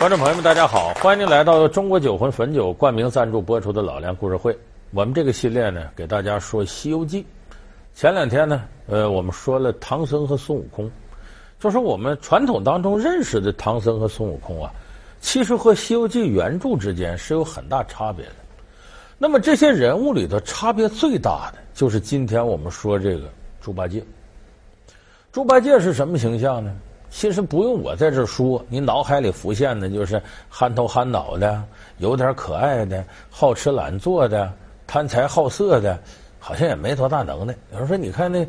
观众朋友们，大家好，欢迎您来到中国酒魂汾酒冠名赞助播出的《老梁故事会》。我们这个系列呢，给大家说《西游记》。前两天呢，呃，我们说了唐僧和孙悟空，就是我们传统当中认识的唐僧和孙悟空啊，其实和《西游记》原著之间是有很大差别的。那么这些人物里头差别最大的，就是今天我们说这个猪八戒。猪八戒是什么形象呢？其实不用我在这说，你脑海里浮现的就是憨头憨脑的，有点可爱的，好吃懒做的，贪财好色的，好像也没多大能耐。有人说，你看那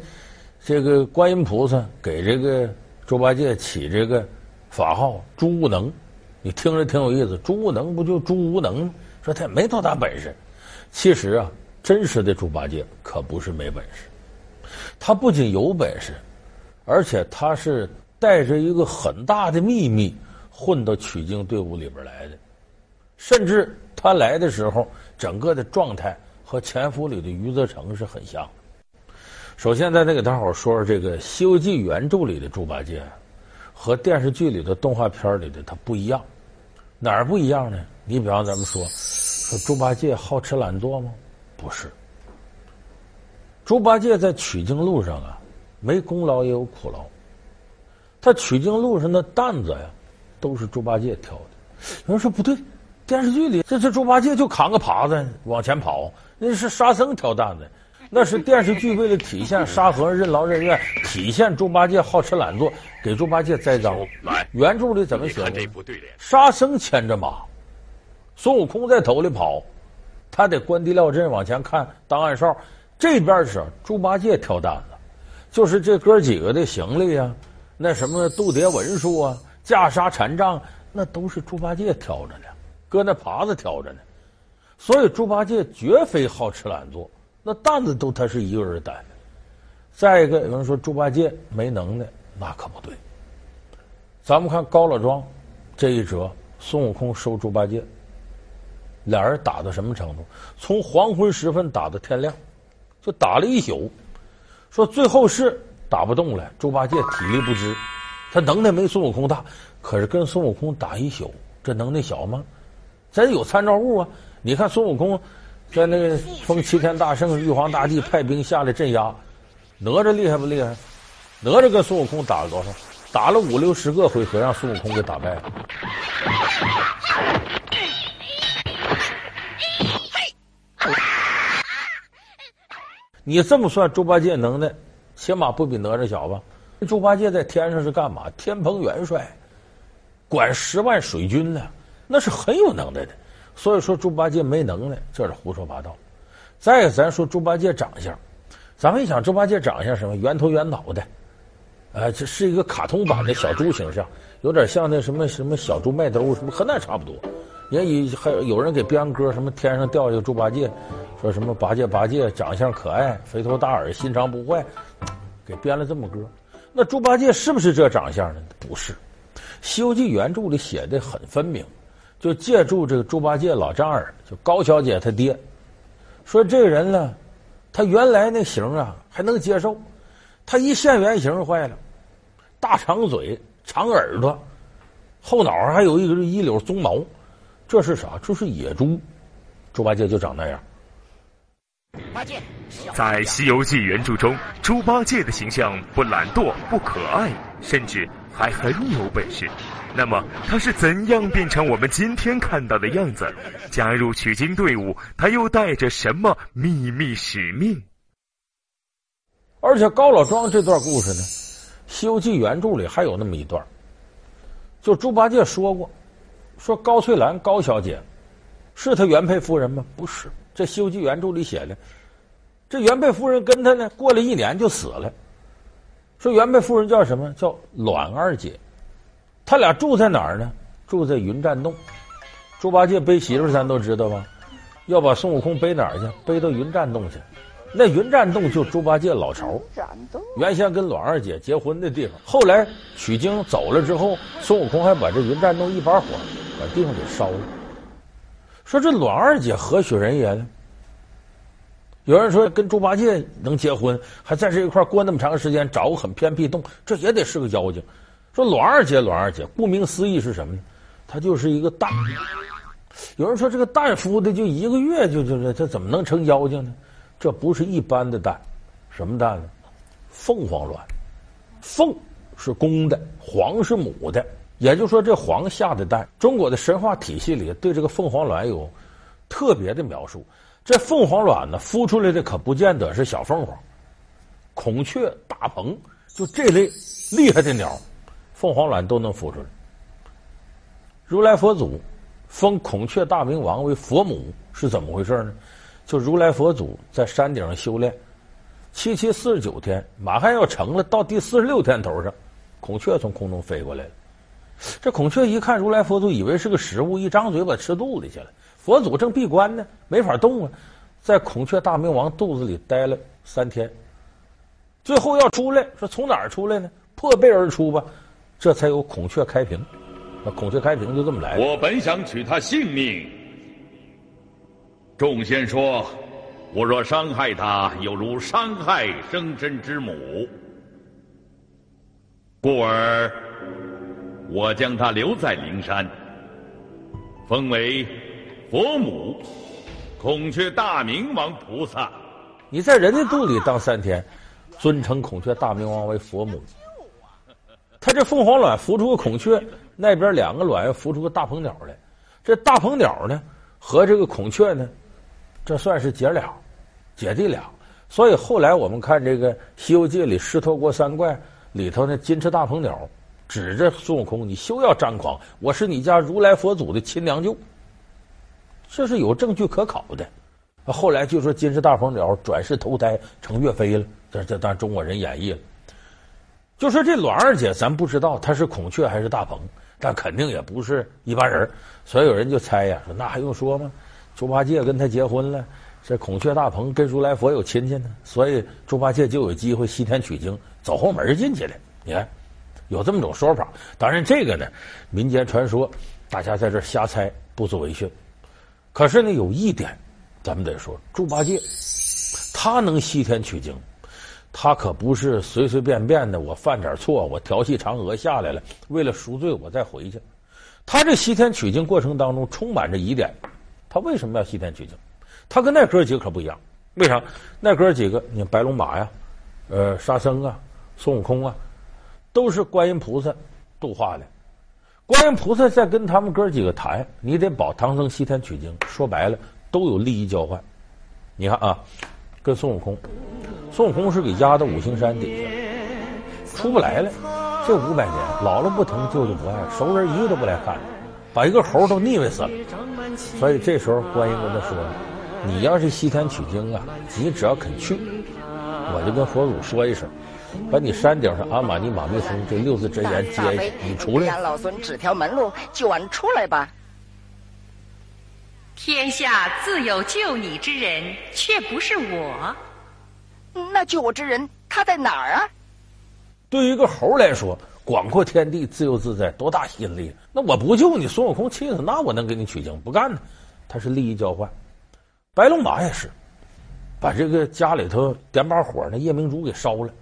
这个观音菩萨给这个猪八戒起这个法号“猪无能”，你听着挺有意思。猪无能不就猪无能吗？说他也没多大本事。其实啊，真实的猪八戒可不是没本事，他不仅有本事，而且他是。带着一个很大的秘密混到取经队伍里边来的，甚至他来的时候，整个的状态和前夫里的余则成是很像。首先，再得给大伙说说这个《西游记》原著里的猪八戒，和电视剧里的动画片里的他不一样，哪儿不一样呢？你比方咱们说，说猪八戒好吃懒做吗？不是，猪八戒在取经路上啊，没功劳也有苦劳。他取经路上的担子呀，都是猪八戒挑的。有人说不对，电视剧里这这猪八戒就扛个耙子往前跑，那是沙僧挑担子，那是电视剧为了体现沙和尚任劳任怨，体现猪八戒好吃懒做，给猪八戒栽赃。原著里怎么写的？沙僧牵着马，孙悟空在头里跑，他得关帝庙镇往前看当暗哨。这边是猪八戒挑担子，就是这哥几个的行李呀。那什么度牒文书啊，袈裟禅杖，那都是猪八戒挑着呢，搁那耙子挑着呢。所以猪八戒绝非好吃懒做，那担子都他是一个人担。再一个，有人说猪八戒没能耐，那可不对。咱们看高老庄这一折，孙悟空收猪八戒，俩人打到什么程度？从黄昏时分打到天亮，就打了一宿。说最后是。打不动了，猪八戒体力不支，他能耐没孙悟空大，可是跟孙悟空打一宿，这能耐小吗？咱有参照物啊！你看孙悟空在那个封齐天大圣，玉皇大帝派兵下来镇压，哪吒厉害不厉害？哪吒跟孙悟空打了多少？打了五六十个回合，让孙悟空给打败了。你这么算，猪八戒能耐？起码不比哪吒小吧？猪八戒在天上是干嘛？天蓬元帅，管十万水军呢，那是很有能耐的。所以说猪八戒没能耐，这是胡说八道。再咱说猪八戒长相，咱们一想猪八戒长相什么？圆头圆脑的，呃，这是一个卡通版的小猪形象，有点像那什么什么小猪麦兜什么和那差不多。也以还有人给编歌，什么天上掉下猪八戒。说什么八戒八戒长相可爱，肥头大耳，心肠不坏，给编了这么歌。那猪八戒是不是这长相呢？不是，《西游记》原著里写的很分明，就借助这个猪八戒老丈人，就高小姐他爹，说这个人呢，他原来那型啊还能接受，他一现原形坏了，大长嘴、长耳朵，后脑上还有一个一绺鬃毛，这是啥？这是野猪。猪八戒就长那样。八戒在《西游记》原著中，猪八戒的形象不懒惰、不可爱，甚至还很有本事。那么，他是怎样变成我们今天看到的样子？加入取经队伍，他又带着什么秘密使命？而且高老庄这段故事呢，《西游记》原著里还有那么一段，就猪八戒说过，说高翠兰高小姐是她原配夫人吗？不是。这《西游记》原著里写的，这原配夫人跟他呢过了一年就死了。说原配夫人叫什么？叫阮二姐。他俩住在哪儿呢？住在云栈洞。猪八戒背媳妇，咱都知道吧？要把孙悟空背哪儿去？背到云栈洞去。那云栈洞就猪八戒老巢，原先跟阮二姐结婚的地方。后来取经走了之后，孙悟空还把这云栈洞一把火把地方给烧了。说这栾二姐何许人也呢？有人说跟猪八戒能结婚，还在这一块过那么长时间，找个很偏僻洞，这也得是个妖精。说栾二姐，栾二姐，顾名思义是什么呢？它就是一个蛋。有人说这个蛋孵的就一个月就就这，这怎么能成妖精呢？这不是一般的蛋，什么蛋呢？凤凰卵。凤是公的，凰是母的。也就是说，这凰下的蛋，中国的神话体系里对这个凤凰卵有特别的描述。这凤凰卵呢，孵出来的可不见得是小凤凰，孔雀、大鹏，就这类厉害的鸟，凤凰卵都能孵出来。如来佛祖封孔雀大明王为佛母是怎么回事呢？就如来佛祖在山顶上修炼，七七四十九天，马上要成了，到第四十六天头上，孔雀从空中飞过来了。这孔雀一看如来佛祖，以为是个食物，一张嘴把吃肚里去了。佛祖正闭关呢，没法动啊，在孔雀大明王肚子里待了三天，最后要出来，说从哪儿出来呢？破背而出吧，这才有孔雀开屏。那孔雀开屏就这么来。我本想取他性命，众仙说，我若伤害他，有如伤害生身之母，故而我将他留在灵山，封为。佛母，孔雀大明王菩萨，你在人家肚里当三天，尊称孔雀大明王为佛母。他这凤凰卵孵出个孔雀，那边两个卵孵出个大鹏鸟来。这大鹏鸟呢，和这个孔雀呢，这算是姐俩，姐弟俩。所以后来我们看这个《西游记》里狮驼国三怪里头那金翅大鹏鸟，指着孙悟空：“你休要张狂，我是你家如来佛祖的亲娘舅。”这是有证据可考的，后来就说金翅大鹏鸟转世投胎成岳飞了，这这当中国人演绎了。就说这栾二姐，咱不知道她是孔雀还是大鹏，但肯定也不是一般人，所以有人就猜呀，说那还用说吗？猪八戒跟他结婚了，这孔雀大鹏跟如来佛有亲戚呢，所以猪八戒就有机会西天取经，走后门进去了。你看，有这么种说法。当然，这个呢，民间传说，大家在这瞎猜，不足为训。可是呢，有一点，咱们得说，猪八戒他能西天取经，他可不是随随便便的。我犯点错，我调戏嫦娥下来了，为了赎罪，我再回去。他这西天取经过程当中充满着疑点。他为什么要西天取经？他跟那哥几个可不一样。为啥？那哥几个，你白龙马呀，呃，沙僧啊，孙悟空啊，都是观音菩萨度化的。观音菩萨在跟他们哥几个谈，你得保唐僧西天取经。说白了，都有利益交换。你看啊，跟孙悟空，孙悟空是给压到五行山底下，出不来了。这五百年，姥姥不疼，舅舅不爱，熟人一个都不来看，把一个猴都腻歪死了。所以这时候，观音跟他说：“你要是西天取经啊，你只要肯去，我就跟佛祖说一声。”把你山顶上阿玛尼玛密松这六字真言接下，你出来。老孙指条门路，就俺出来吧。天下自有救你之人，却不是我。那救我之人他在哪儿啊？对于一个猴来说，广阔天地，自由自在，多大吸引力？那我不救你，孙悟空气死，那我能给你取经？不干呢，他是利益交换。白龙马也是，把这个家里头点把火，那夜明珠给烧了。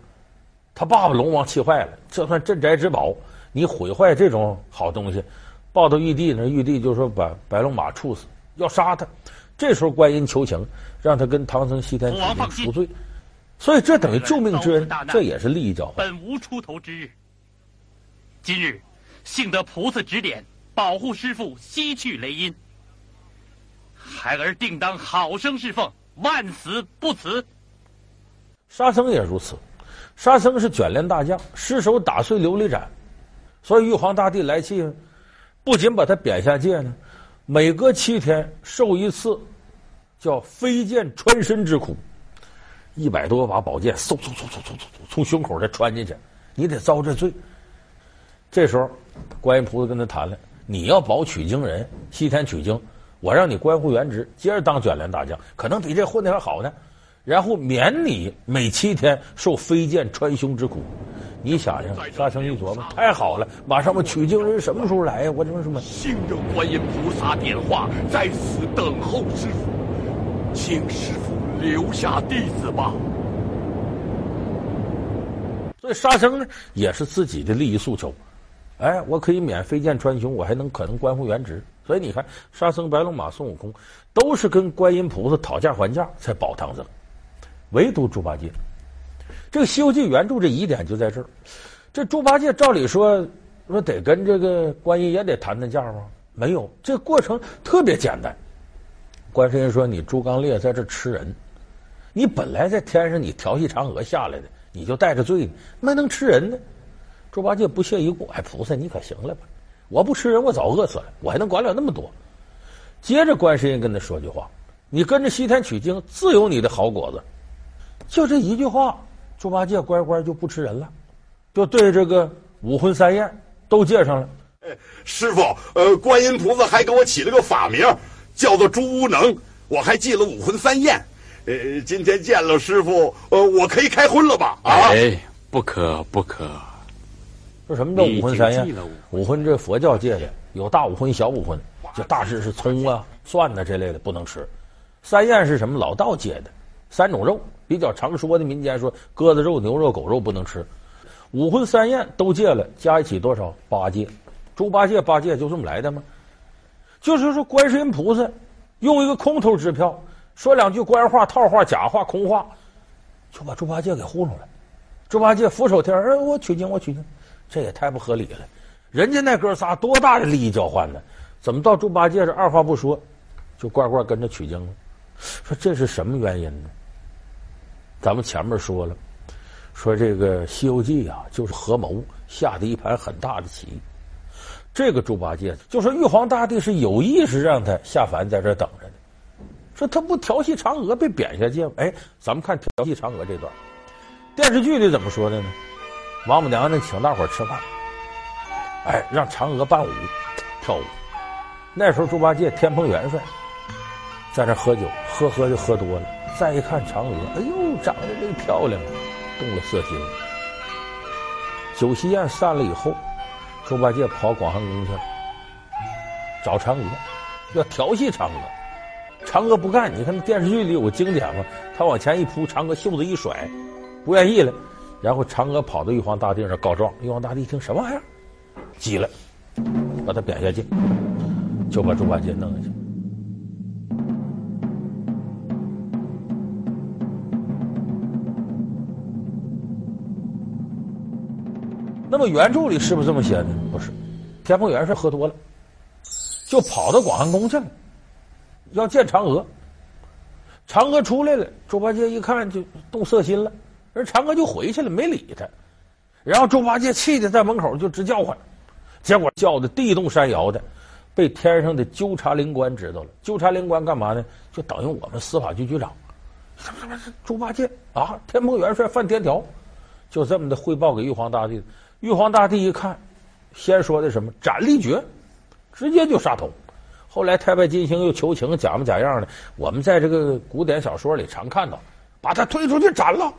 他爸爸龙王气坏了，这算镇宅之宝，你毁坏这种好东西，抱到玉帝那，玉帝就说把白龙马处死，要杀他。这时候观音求情，让他跟唐僧西天取经赎罪，所以这等于救命之恩，这也是利益交换。本无出头之日，今日幸得菩萨指点，保护师傅西去雷音，孩儿定当好生侍奉，万死不辞。沙僧也如此。沙僧是卷帘大将，失手打碎琉璃盏，所以玉皇大帝来气，不仅把他贬下界呢，每隔七天受一次叫飞剑穿身之苦，一百多把宝剑嗖嗖嗖嗖嗖嗖从胸口再穿进去，你得遭这罪。这时候，观音菩萨跟他谈了：你要保取经人，西天取经，我让你官复原职，接着当卷帘大将，可能比这混的还好呢。然后免你每七天受飞剑穿胸之苦，你想想，沙僧一琢磨，太好了，马上我取经人什么时候来呀？我这什么？幸得观音菩萨点化，在此等候师傅，请师傅留下弟子吧。所以沙僧呢，也是自己的利益诉求，哎，我可以免飞剑穿胸，我还能可能官复原职。所以你看，沙僧、白龙马、孙悟空都是跟观音菩萨讨价还价才保唐僧，唯独猪八戒，这个《西游记》原著这疑点就在这儿。这猪八戒照理说说得跟这个观音也得谈谈价吗？没有，这过程特别简单。观世音说：“你猪刚鬣在这吃人，你本来在天上，你调戏嫦娥下来的，你就带着罪呢，那能吃人呢？”猪八戒不屑一顾：“哎，菩萨你可行了吧？”我不吃人，我早饿死了，我还能管了那么多？接着，观世音跟他说句话：“你跟着西天取经，自有你的好果子。”就这一句话，猪八戒乖乖就不吃人了，就对这个五荤三宴都戒上了。师傅，呃，观音菩萨还给我起了个法名，叫做猪无能，我还戒了五荤三宴。呃，今天见了师傅，呃，我可以开荤了吧？啊，哎，不可不可。说什么叫五荤三宴？五荤这佛教界的有大五荤、小五荤，就大致是葱啊、蒜呐、啊、这类的不能吃。三宴是什么？老道戒的三种肉，比较常说的民间说鸽子肉、牛肉、狗肉不能吃。五荤三宴都戒了，加一起多少？八戒。猪八戒八戒就这么来的吗？就是说，观世音菩萨用一个空头支票，说两句官话、套话、假话、空话，就把猪八戒给糊弄了。猪八戒俯首帖耳，我取经，我取经。这也太不合理了，人家那哥仨多大的利益交换呢？怎么到猪八戒这二话不说，就乖乖跟着取经了？说这是什么原因呢？咱们前面说了，说这个《西游记》啊，就是合谋下的一盘很大的棋。这个猪八戒就说玉皇大帝是有意识让他下凡在这等着的，说他不调戏嫦娥被贬下界吗？哎，咱们看调戏嫦娥这段，电视剧里怎么说的呢？王母娘娘请大伙吃饭，哎，让嫦娥伴舞跳舞。那时候猪八戒天蓬元帅在那喝酒，喝喝就喝多了。再一看嫦娥，哎呦，长得这个漂亮，动了色心。酒席宴散了以后，猪八戒跑广寒宫去了，找嫦娥，要调戏嫦娥。嫦娥不干，你看那电视剧里有个经典嘛，他往前一扑，嫦娥袖子一甩，不愿意了。然后嫦娥跑到玉皇大帝那告状，玉皇大帝一听什么玩意儿，急了，把他贬下界，就把猪八戒弄下去。那么原著里是不是这么写的？不是，天蓬元帅喝多了，就跑到广寒宫去了，要见嫦娥。嫦娥出来了，猪八戒一看就动色心了。人嫦娥就回去了，没理他。然后猪八戒气的在门口就直叫唤，结果叫的地动山摇的，被天上的纠察灵官知道了。纠察灵官干嘛呢？就等于我们司法局局长。什么什么？猪八戒啊！天蓬元帅犯天条，就这么的汇报给玉皇大帝。玉皇大帝一看，先说的什么斩立决，直接就杀头。后来太白金星又求情，假模假样的。我们在这个古典小说里常看到，把他推出去斩了。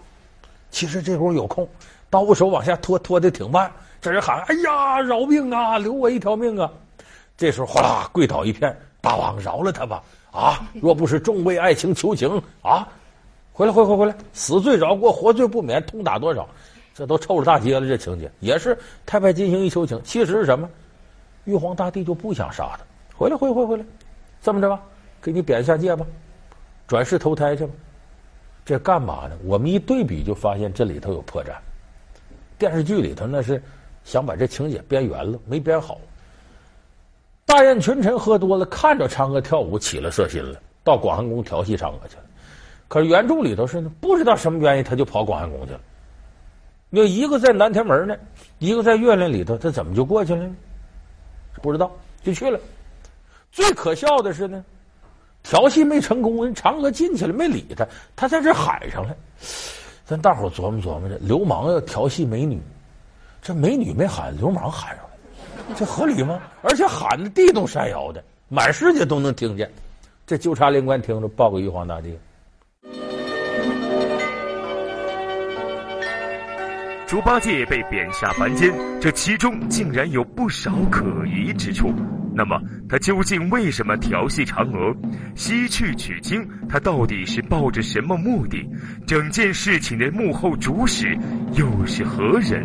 其实这功夫有空，刀手往下拖，拖的挺慢。这人喊：“哎呀，饶命啊，留我一条命啊！”这时候哗啦跪倒一片，大王饶了他吧！啊，若不是众位爱卿求情啊，回来，回回回来，死罪饶过，活罪不免，痛打多少？这都臭了大街了。这情节也是太白金星一求情，其实是什么？玉皇大帝就不想杀他。回来，回回回来，这么着吧，给你贬下界吧，转世投胎去吧。这干嘛呢？我们一对比就发现这里头有破绽。电视剧里头那是想把这情节编圆了，没编好。大宴群臣喝多了，看着嫦娥跳舞起了色心了，到广寒宫调戏嫦娥去了。可是原著里头是呢，不知道什么原因，他就跑广寒宫去了。有一个在南天门呢，一个在月亮里头，他怎么就过去了呢？不知道就去了。最可笑的是呢。调戏没成功，人嫦娥进去了，没理他，他在这喊上了。咱大伙琢磨琢磨着，流氓要调戏美女，这美女没喊，流氓喊上了，这合理吗？而且喊的地动山摇的，满世界都能听见。这纠察灵官听着，报给玉皇大帝。猪八戒被贬下凡间，这其中竟然有不少可疑之处。那么他究竟为什么调戏嫦娥，西去取经？他到底是抱着什么目的？整件事情的幕后主使又是何人？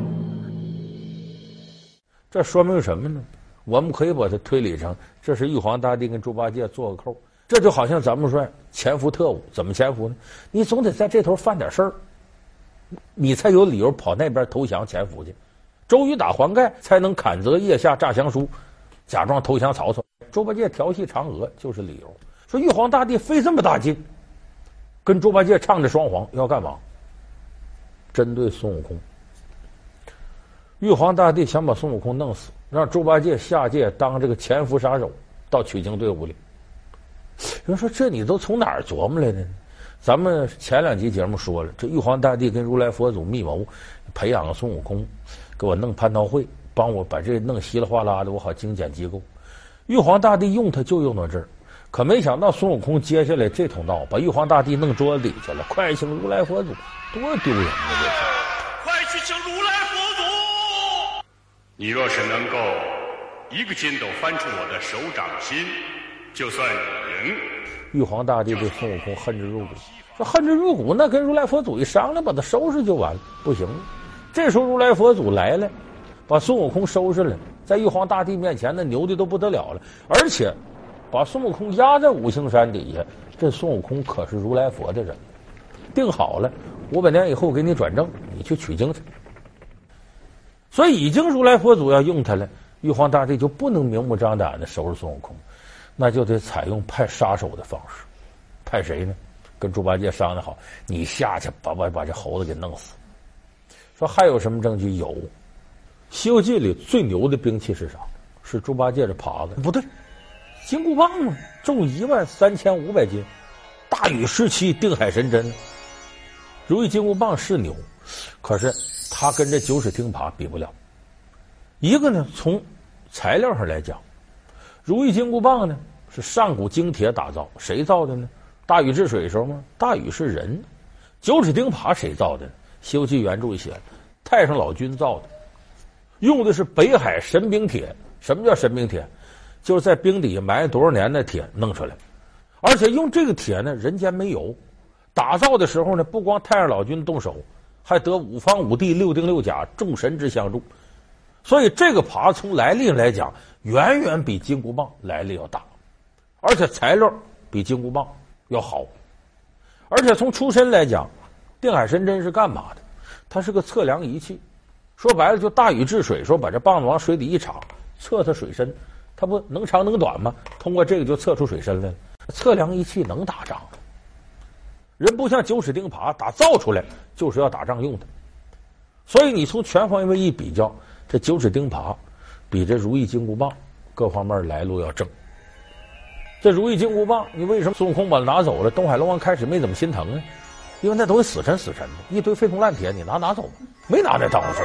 这说明什么呢？我们可以把它推理成，这是玉皇大帝跟猪八戒做个扣。这就好像咱们说潜伏特务，怎么潜伏呢？你总得在这头犯点事儿，你才有理由跑那边投降潜伏去。周瑜打黄盖，才能砍责腋下诈降书，假装投降曹操。猪八戒调戏嫦娥就是理由。说玉皇大帝费这么大劲，跟猪八戒唱着双簧要干嘛？针对孙悟空。玉皇大帝想把孙悟空弄死。让猪八戒下界当这个潜伏杀手，到取经队伍里。有人说：“这你都从哪儿琢磨来的呢？”咱们前两集节目说了，这玉皇大帝跟如来佛祖密谋，培养了孙悟空，给我弄蟠桃会，帮我把这弄稀里哗啦的，我好精简机构。玉皇大帝用他就用到这儿，可没想到孙悟空接下来这通道，把玉皇大帝弄桌子底下了。快请如来佛祖，多丢人啊！这是。快去请如来佛祖。你若是能够一个筋斗翻出我的手掌心，就算你赢。玉皇大帝对孙悟空恨之入骨，说恨之入骨，那跟如来佛祖一商量，把他收拾就完了。不行，这时候如来佛祖来了，把孙悟空收拾了，在玉皇大帝面前那牛的都不得了了，而且把孙悟空压在五行山底下。这孙悟空可是如来佛的人，定好了，五百年以后给你转正，你去取经去。所以，已经如来佛祖要用他了，玉皇大帝就不能明目张胆的收拾孙悟空，那就得采用派杀手的方式。派谁呢？跟猪八戒商量好，你下去把把把这猴子给弄死。说还有什么证据？有，《西游记》里最牛的兵器是啥？是猪八戒的耙子。不对，金箍棒啊，重一万三千五百斤，大禹时期定海神针。如意金箍棒是牛，可是。他跟这九齿钉耙比不了。一个呢，从材料上来讲，如意金箍棒呢是上古精铁打造，谁造的呢？大禹治水时候吗？大禹是人。九齿钉耙谁造的？《西游记》原著写，太上老君造的，用的是北海神兵铁。什么叫神兵铁？就是在冰底下埋多少年的铁弄出来，而且用这个铁呢，人间没有。打造的时候呢，不光太上老君动手。还得五方五帝六丁六甲众神之相助，所以这个耙从来历来讲，远远比金箍棒来历要大，而且材料比金箍棒要好，而且从出身来讲，定海神针是干嘛的？它是个测量仪器，说白了就大禹治水，说把这棒子往水底一插，测测水深，它不能长能短吗？通过这个就测出水深来了。测量仪器能打仗。人不像九齿钉耙打造出来就是要打仗用的，所以你从全方位一比较，这九齿钉耙比这如意金箍棒各方面来路要正。这如意金箍棒，你为什么孙悟空把它拿走了？东海龙王开始没怎么心疼呢？因为那都是死沉死沉的，一堆废铜烂铁，你拿拿走吧没拿这当回事。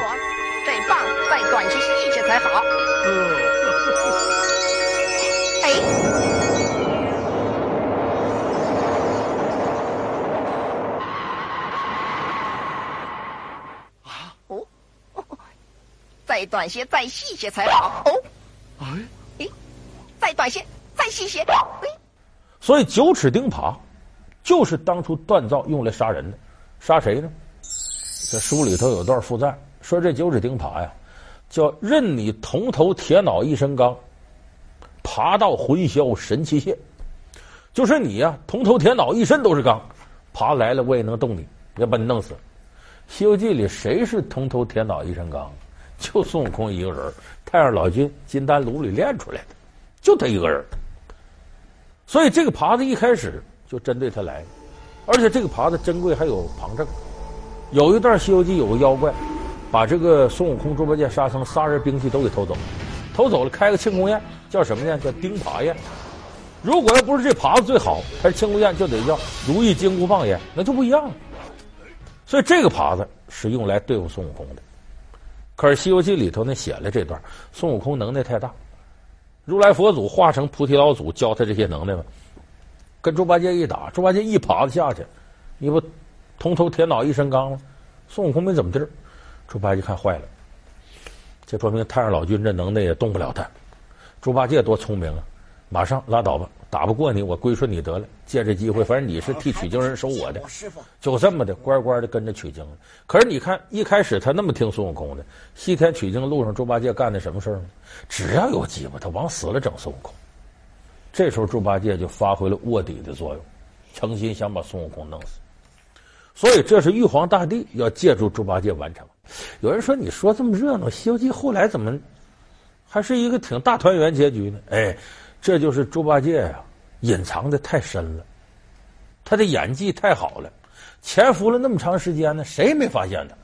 这棒再短些细些才好。嗯。再短些，再细些才好。哦，哎，再短些，再细些。哎，所以九齿钉耙就是当初锻造用来杀人的，杀谁呢？这书里头有段附赞，说这九齿钉耙呀，叫任你铜头铁脑一身钢，耙到魂消神气泄。就是你呀，铜头铁脑一身都是钢，耙来了我也能动你，要把你弄死。《西游记》里谁是铜头铁脑一身钢？就孙悟空一个人，太上老君金丹炉里炼出来的，就他一个人。所以这个耙子一开始就针对他来，而且这个耙子珍贵还有旁证。有一段《西游记》有个妖怪，把这个孙悟空、猪八戒、沙僧仨人兵器都给偷走了，偷走了开个庆功宴，叫什么呢？叫钉耙宴。如果要不是这耙子最好，他庆功宴就得叫如意金箍棒宴，那就不一样了。所以这个耙子是用来对付孙悟空的。可是《西游记》里头呢写了这段，孙悟空能耐太大，如来佛祖化成菩提老祖教他这些能耐嘛，跟猪八戒一打，猪八戒一耙子下去，你不铜头铁脑一身钢吗？孙悟空没怎么地儿，猪八戒看坏了，这说明太上老君这能耐也动不了他。猪八戒多聪明啊，马上拉倒吧，打不过你，我归顺你得了。借这机会，反正你是替取经人收我的，就这么的乖乖的跟着取经了。可是你看，一开始他那么听孙悟空的，西天取经路上，猪八戒干的什么事儿呢？只要有机会，他往死了整孙悟空。这时候，猪八戒就发挥了卧底的作用，诚心想把孙悟空弄死。所以，这是玉皇大帝要借助猪八戒完成。有人说：“你说这么热闹，《西游记》后来怎么还是一个挺大团圆结局呢？”哎。这就是猪八戒呀，隐藏的太深了，他的演技太好了，潜伏了那么长时间呢，谁也没发现他。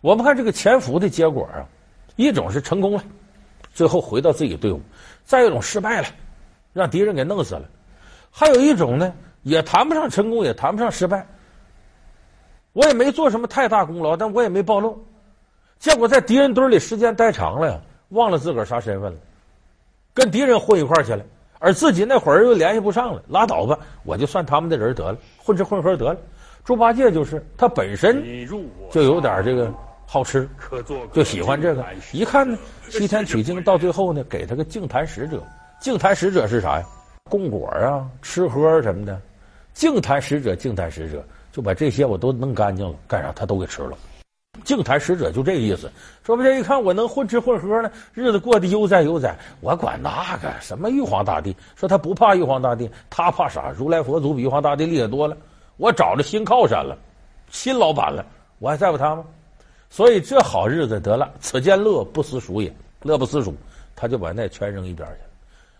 我们看这个潜伏的结果啊，一种是成功了，最后回到自己队伍；再一种失败了，让敌人给弄死了；还有一种呢，也谈不上成功，也谈不上失败。我也没做什么太大功劳，但我也没暴露，结果在敌人堆里时间待长了呀，忘了自个儿啥身份了。跟敌人混一块儿去了，而自己那会儿又联系不上了，拉倒吧，我就算他们的人得了，混吃混喝得了。猪八戒就是他本身就有点这个好吃，就喜欢这个。一看呢，西天 取经到最后呢，给他个净坛使者。净坛使者是啥呀？供果啊，吃喝什么的。净坛使者，净坛使者就把这些我都弄干净了，干啥他都给吃了。净坛使者就这个意思，说不定一看我能混吃混喝呢，日子过得悠哉悠哉，我管那个什么玉皇大帝，说他不怕玉皇大帝，他怕啥？如来佛祖比玉皇大帝厉害多了，我找着新靠山了，新老板了，我还在乎他吗？所以这好日子得了，此间乐不思蜀也，乐不思蜀，他就把那全扔一边去了。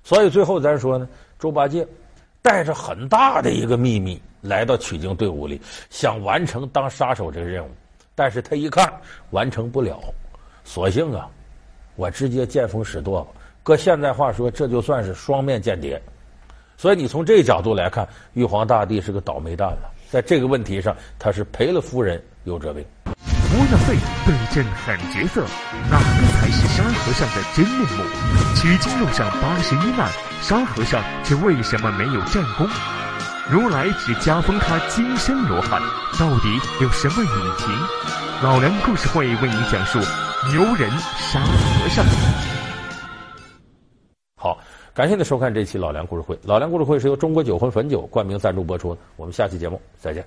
所以最后咱说呢，猪八戒带着很大的一个秘密来到取经队伍里，想完成当杀手这个任务。但是他一看完成不了，索性啊，我直接见风使舵吧。搁现在话说，这就算是双面间谍。所以你从这个角度来看，玉皇大帝是个倒霉蛋了。在这个问题上，他是赔了夫人又折兵。剥了废对阵狠角色，哪个才是沙和尚的真面目？取经路上八十一难，沙和尚却为什么没有战功？如来只加封他金身罗汉，到底有什么隐情？老梁故事会为您讲述牛人沙和尚。好，感谢您收看这期老梁故事会。老梁故事会是由中国酒魂汾酒冠名赞助播出的。我们下期节目再见。